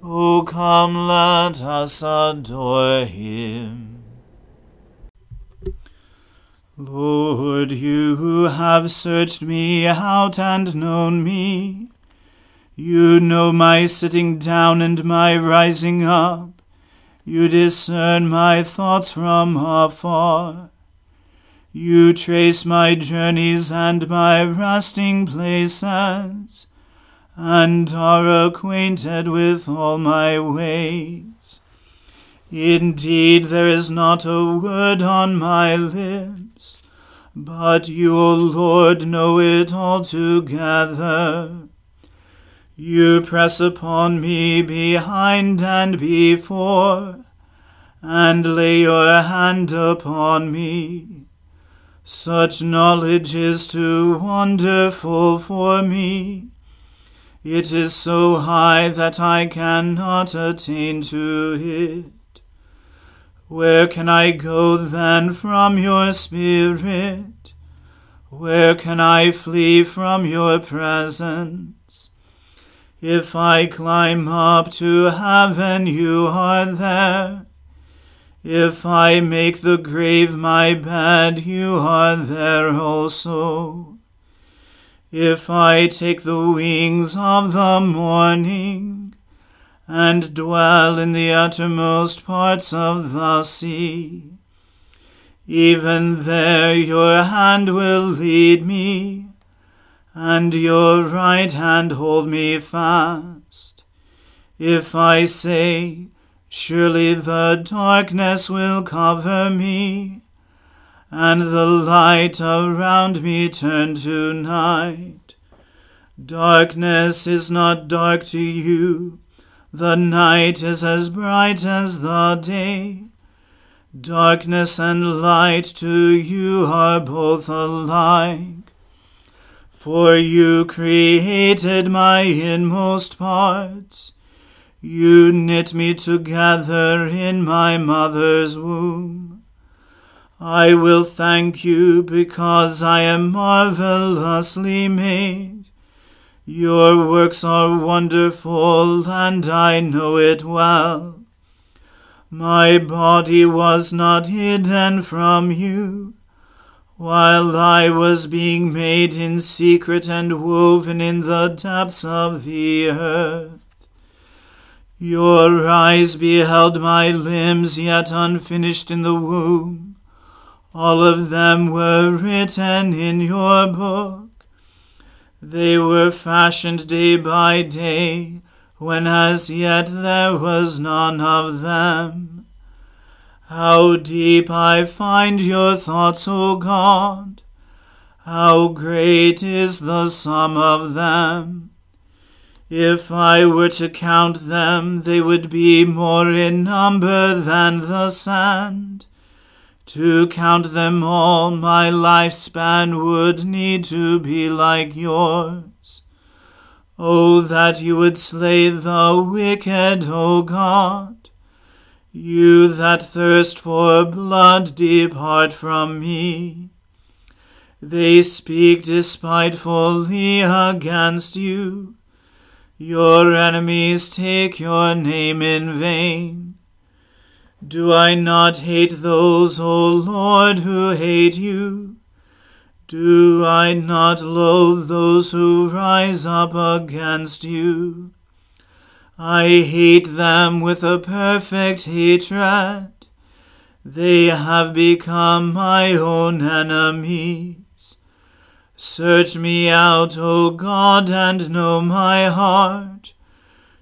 O come, let us adore him. Lord, you who have searched me out and known me. You know my sitting down and my rising up. You discern my thoughts from afar. You trace my journeys and my resting places, and are acquainted with all my ways. Indeed, there is not a word on my lips but you, O Lord, know it altogether. You press upon me behind and before, and lay your hand upon me. Such knowledge is too wonderful for me. It is so high that I cannot attain to it. Where can I go then from your Spirit? Where can I flee from your presence? If I climb up to heaven, you are there. If I make the grave my bed, you are there also. If I take the wings of the morning, and dwell in the uttermost parts of the sea. Even there your hand will lead me, and your right hand hold me fast. If I say, Surely the darkness will cover me, and the light around me turn to night. Darkness is not dark to you the night is as bright as the day. Darkness and light to you are both alike. For you created my inmost parts. You knit me together in my mother's womb. I will thank you because I am marvelously made. Your works are wonderful, and I know it well. My body was not hidden from you while I was being made in secret and woven in the depths of the earth. Your eyes beheld my limbs yet unfinished in the womb. All of them were written in your book. They were fashioned day by day, when as yet there was none of them. How deep I find your thoughts, O God! How great is the sum of them! If I were to count them, they would be more in number than the sand. To count them all, my lifespan would need to be like yours. Oh, that you would slay the wicked, O God! You that thirst for blood, depart from me. They speak despitefully against you. Your enemies take your name in vain. Do I not hate those, O Lord, who hate you? Do I not loathe those who rise up against you? I hate them with a perfect hatred. They have become my own enemies. Search me out, O God, and know my heart.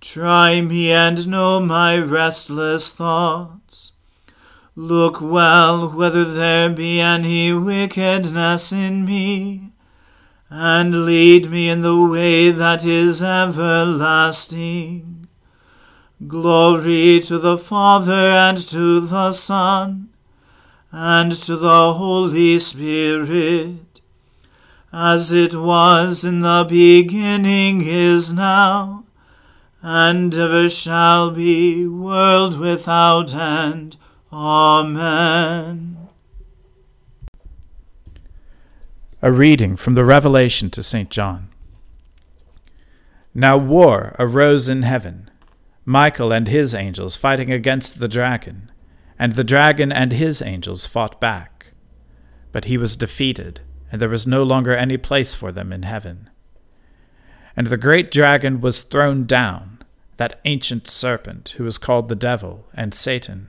Try me and know my restless thoughts. Look well whether there be any wickedness in me, and lead me in the way that is everlasting. Glory to the Father and to the Son and to the Holy Spirit, as it was in the beginning is now, and ever shall be, world without end. Amen. A reading from the Revelation to St. John. Now war arose in heaven Michael and his angels fighting against the dragon, and the dragon and his angels fought back. But he was defeated, and there was no longer any place for them in heaven. And the great dragon was thrown down, that ancient serpent who is called the devil and Satan,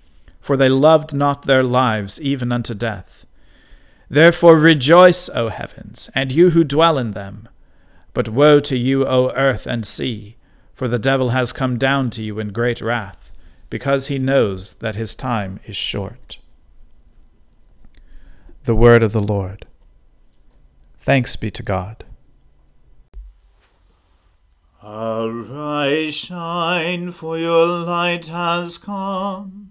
for they loved not their lives even unto death. Therefore rejoice, O heavens, and you who dwell in them. But woe to you, O earth and sea! For the devil has come down to you in great wrath, because he knows that his time is short. The Word of the Lord. Thanks be to God. Arise, shine, for your light has come,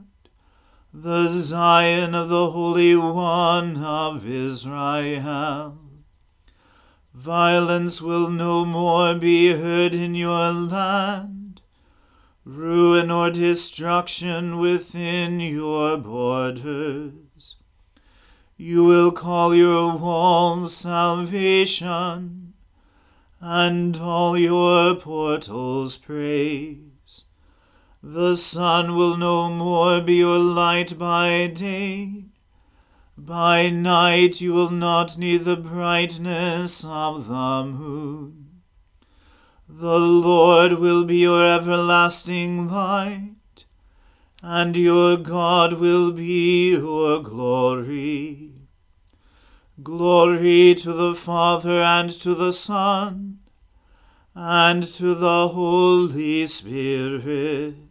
the Zion of the Holy One of Israel. Violence will no more be heard in your land, ruin or destruction within your borders. You will call your walls salvation, and all your portals praise. The sun will no more be your light by day by night you will not need the brightness of the moon. The Lord will be your everlasting light, and your God will be your glory. Glory to the Father and to the Son and to the Holy Spirit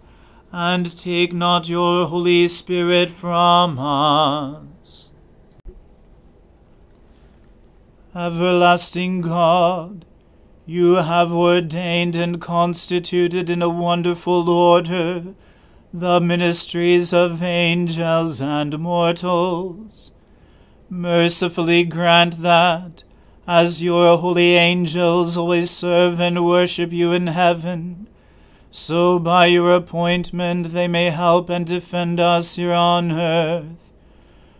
and take not your Holy Spirit from us. Everlasting God, you have ordained and constituted in a wonderful order the ministries of angels and mortals. Mercifully grant that, as your holy angels always serve and worship you in heaven, so by your appointment they may help and defend us here on earth.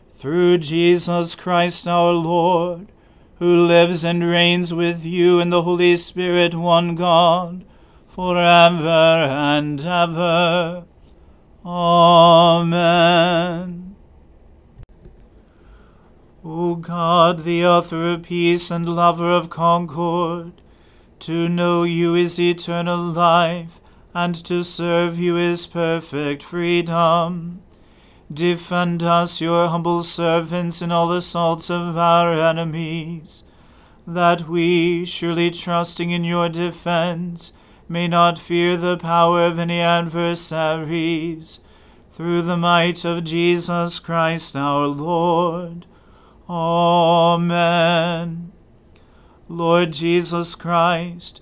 Through Jesus Christ our Lord, who lives and reigns with you in the Holy Spirit, one God, for ever and ever. Amen. O God, the author of peace and lover of concord, to know you is eternal life and to serve you is perfect freedom. Defend us, your humble servants, in all assaults of our enemies, that we, surely trusting in your defense, may not fear the power of any adversaries, through the might of Jesus Christ our Lord. Amen. Lord Jesus Christ,